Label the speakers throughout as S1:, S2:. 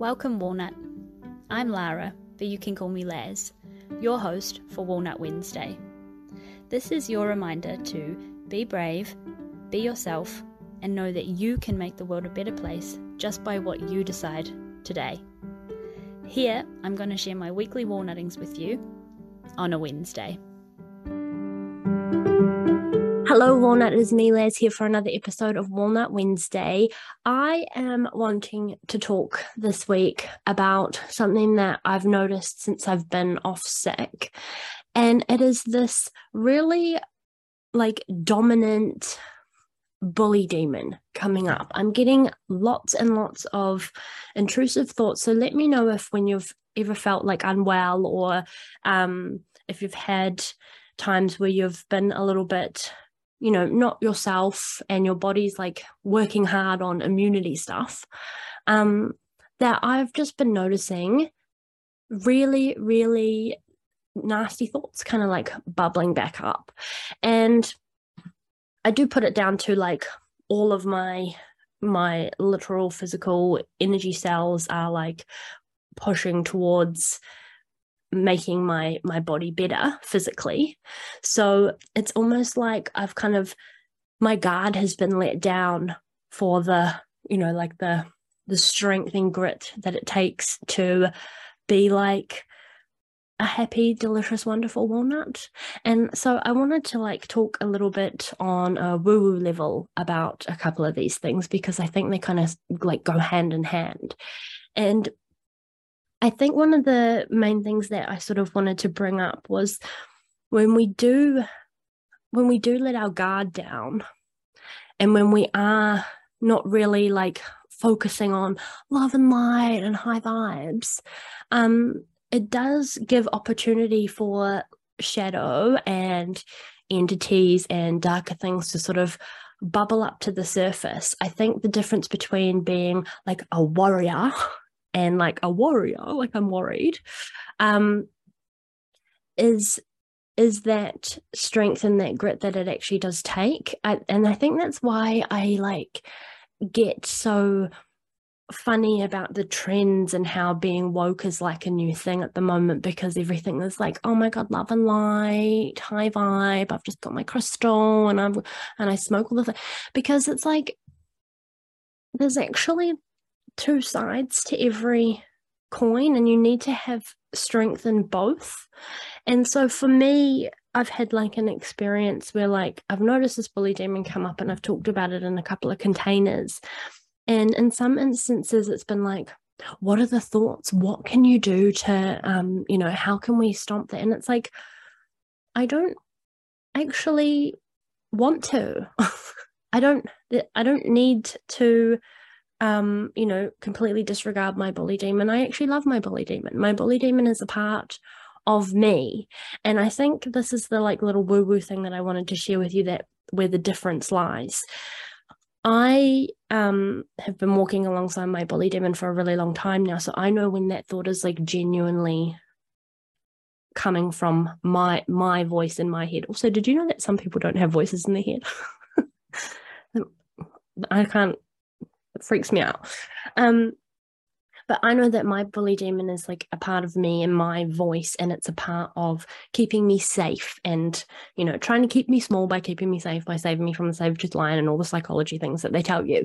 S1: Welcome, Walnut. I'm Lara, but you can call me Laz, your host for Walnut Wednesday. This is your reminder to be brave, be yourself, and know that you can make the world a better place just by what you decide today. Here, I'm going to share my weekly walnuttings with you on a Wednesday.
S2: Hello, Walnut. It is me, Laz, here for another episode of Walnut Wednesday. I am wanting to talk this week about something that I've noticed since I've been off sick. And it is this really like dominant bully demon coming up. I'm getting lots and lots of intrusive thoughts. So let me know if when you've ever felt like unwell or um, if you've had times where you've been a little bit you know, not yourself and your body's like working hard on immunity stuff, um, that I've just been noticing really, really nasty thoughts kind of like bubbling back up. And I do put it down to like all of my my literal physical energy cells are like pushing towards making my my body better physically. So it's almost like i've kind of my guard has been let down for the you know like the the strength and grit that it takes to be like a happy delicious wonderful walnut. And so i wanted to like talk a little bit on a woo woo level about a couple of these things because i think they kind of like go hand in hand. And I think one of the main things that I sort of wanted to bring up was when we do when we do let our guard down and when we are not really like focusing on love and light and high vibes um it does give opportunity for shadow and entities and darker things to sort of bubble up to the surface. I think the difference between being like a warrior and like a warrior, like I'm worried, um, is is that strength and that grit that it actually does take. I, and I think that's why I like get so funny about the trends and how being woke is like a new thing at the moment because everything is like oh my god love and light high vibe i've just got my crystal and i'm and i smoke all the thing because it's like there's actually two sides to every coin and you need to have strength in both. And so for me, I've had like an experience where like I've noticed this bully demon come up and I've talked about it in a couple of containers. And in some instances it's been like, what are the thoughts? What can you do to um, you know, how can we stomp that? And it's like, I don't actually want to. I don't I don't need to um, you know, completely disregard my bully demon. I actually love my bully demon. My bully demon is a part of me. And I think this is the like little woo-woo thing that I wanted to share with you that where the difference lies. I um have been walking alongside my bully demon for a really long time now. So I know when that thought is like genuinely coming from my my voice in my head. Also, did you know that some people don't have voices in their head? I can't freaks me out. Um, but I know that my bully demon is like a part of me and my voice, and it's a part of keeping me safe and, you know, trying to keep me small by keeping me safe, by saving me from the tooth lion and all the psychology things that they tell you.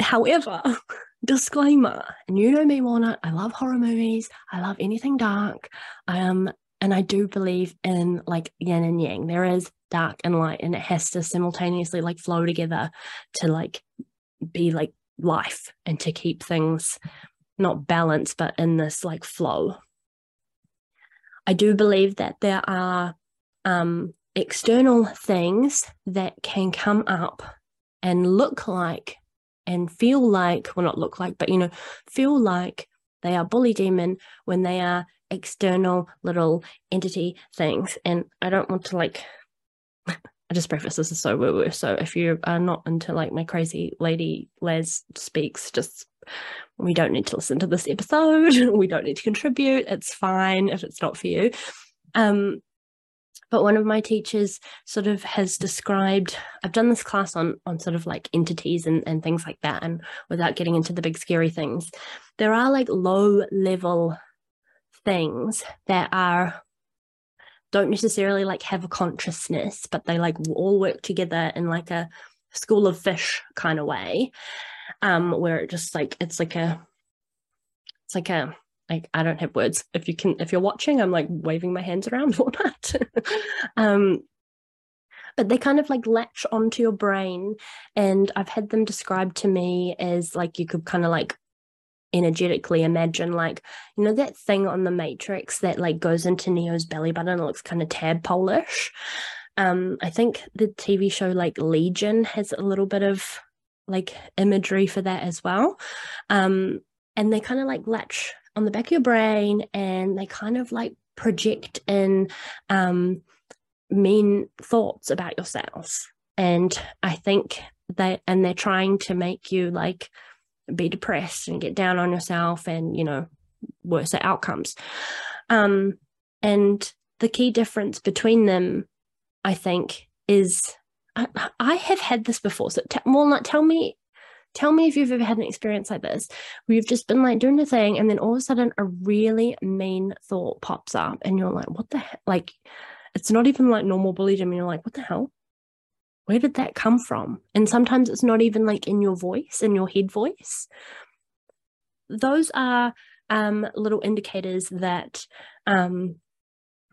S2: However, disclaimer, and you know me, Walnut, I love horror movies, I love anything dark. Um, and I do believe in like yin and yang. There is dark and light, and it has to simultaneously like flow together to like be like life and to keep things not balanced, but in this like flow. I do believe that there are um, external things that can come up and look like and feel like, well, not look like, but you know, feel like they are bully demon when they are external little entity things. And I don't want to like, I just preface this is so woo woo. So if you are not into like my crazy lady Les speaks, just we don't need to listen to this episode. we don't need to contribute. It's fine if it's not for you. Um, but one of my teachers sort of has described i've done this class on on sort of like entities and, and things like that and without getting into the big scary things there are like low level things that are don't necessarily like have a consciousness but they like all work together in like a school of fish kind of way um where it just like it's like a it's like a like I don't have words. If you can, if you're watching, I'm like waving my hands around or not. um, but they kind of like latch onto your brain, and I've had them described to me as like you could kind of like energetically imagine like you know that thing on the matrix that like goes into neo's belly button it looks kind of tadpole-ish? Um i think the tv show like legion has a little bit of like imagery for that as well. Um and they kind of like latch on the back of your brain and they kind of like project in um, mean thoughts about yourself. And I think they, and they're trying to make you like be depressed and get down on yourself and, you know, worse outcomes. Um, and the key difference between them, I think, is I, I have had this before. So, t- tell me Tell me if you've ever had an experience like this where you've just been like doing a thing and then all of a sudden a really mean thought pops up and you're like, what the heck? Like, it's not even like normal bullying. And you're like, what the hell? Where did that come from? And sometimes it's not even like in your voice, in your head voice. Those are um, little indicators that um,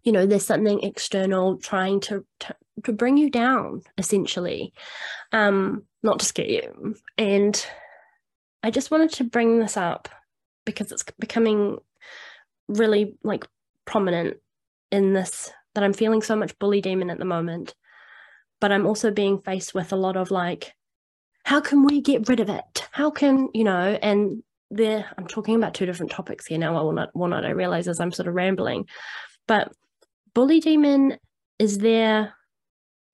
S2: you know there's something external trying to, to to bring you down essentially um not to scare you and i just wanted to bring this up because it's becoming really like prominent in this that i'm feeling so much bully demon at the moment but i'm also being faced with a lot of like how can we get rid of it how can you know and there i'm talking about two different topics here now i will not will not i realize as i'm sort of rambling but bully demon is there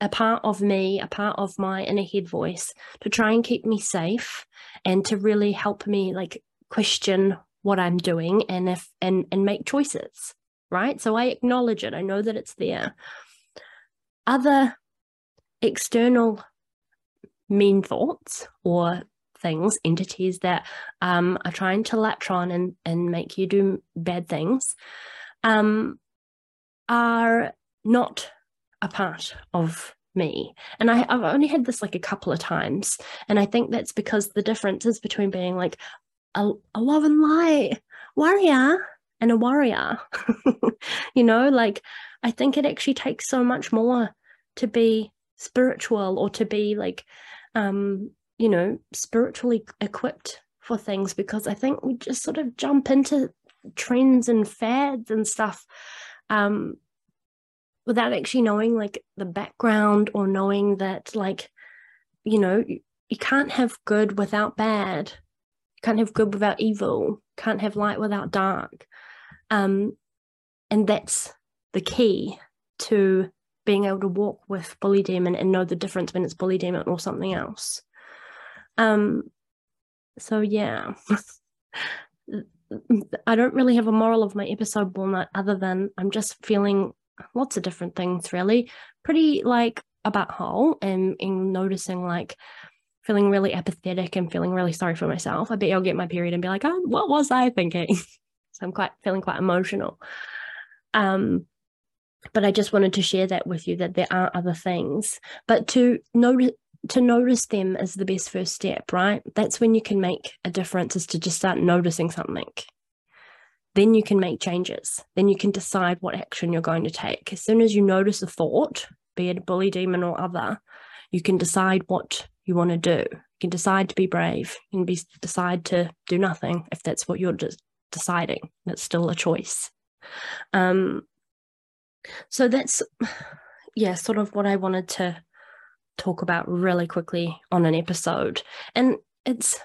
S2: a part of me, a part of my inner head voice to try and keep me safe and to really help me like question what I'm doing and if and and make choices, right? So I acknowledge it. I know that it's there. Other external mean thoughts or things, entities that um, are trying to latch on and, and make you do bad things, um, are not a part of me. And I, have only had this like a couple of times. And I think that's because the difference is between being like a, a love and light warrior and a warrior. you know, like I think it actually takes so much more to be spiritual or to be like, um, you know, spiritually equipped for things because I think we just sort of jump into trends and fads and stuff um without actually knowing like the background or knowing that like you know you, you can't have good without bad. You can't have good without evil. Can't have light without dark. Um and that's the key to being able to walk with bully demon and know the difference when it's bully demon or something else. Um so yeah. I don't really have a moral of my episode walnut other than I'm just feeling lots of different things really. Pretty like a butthole and in noticing like feeling really apathetic and feeling really sorry for myself. I bet i'll get my period and be like oh what was i thinking? So i'm quite feeling quite emotional. Um but i just wanted to share that with you that there are other things but to notice to notice them is the best first step right that's when you can make a difference is to just start noticing something then you can make changes. Then you can decide what action you're going to take. As soon as you notice a thought, be it a bully demon or other, you can decide what you want to do. You can decide to be brave. You can be, decide to do nothing if that's what you're de- deciding. That's still a choice. Um, so that's, yeah, sort of what I wanted to talk about really quickly on an episode. And it's,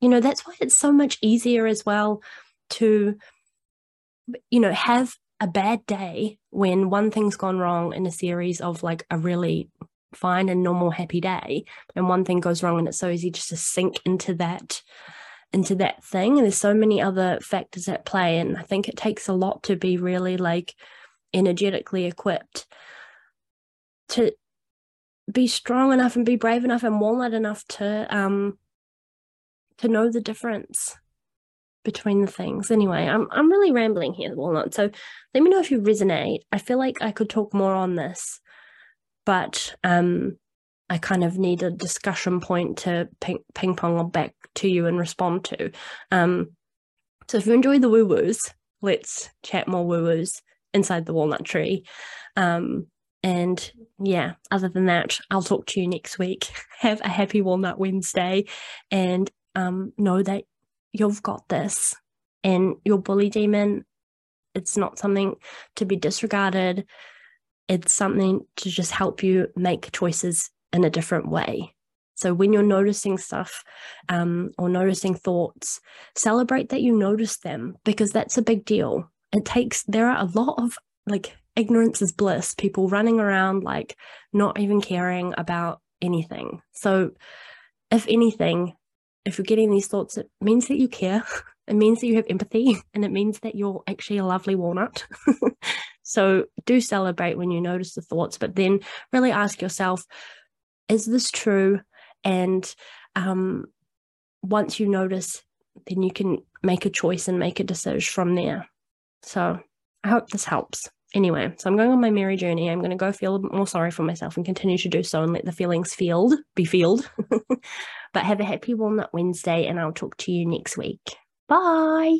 S2: you know, that's why it's so much easier as well to you know, have a bad day when one thing's gone wrong in a series of like a really fine and normal happy day and one thing goes wrong and it's so easy just to sink into that into that thing and there's so many other factors at play and i think it takes a lot to be really like energetically equipped to be strong enough and be brave enough and walnut enough to um to know the difference between the things. Anyway, I'm I'm really rambling here, walnut. So let me know if you resonate. I feel like I could talk more on this, but um I kind of need a discussion point to ping, ping pong back to you and respond to. Um, so if you enjoy the woo woos, let's chat more woo woos inside the walnut tree. Um, and yeah, other than that, I'll talk to you next week. Have a happy Walnut Wednesday and um, know that you've got this. And your bully demon, it's not something to be disregarded. It's something to just help you make choices in a different way. So when you're noticing stuff um, or noticing thoughts, celebrate that you notice them because that's a big deal. It takes, there are a lot of like ignorance is bliss, people running around like not even caring about anything. So, if anything, if you're getting these thoughts, it means that you care. It means that you have empathy and it means that you're actually a lovely walnut. so, do celebrate when you notice the thoughts, but then really ask yourself, is this true? And um, once you notice, then you can make a choice and make a decision from there. So, I hope this helps. Anyway, so I'm going on my merry journey. I'm going to go feel a bit more sorry for myself and continue to do so and let the feelings feel be filled. but have a happy Walnut Wednesday, and I'll talk to you next week. Bye.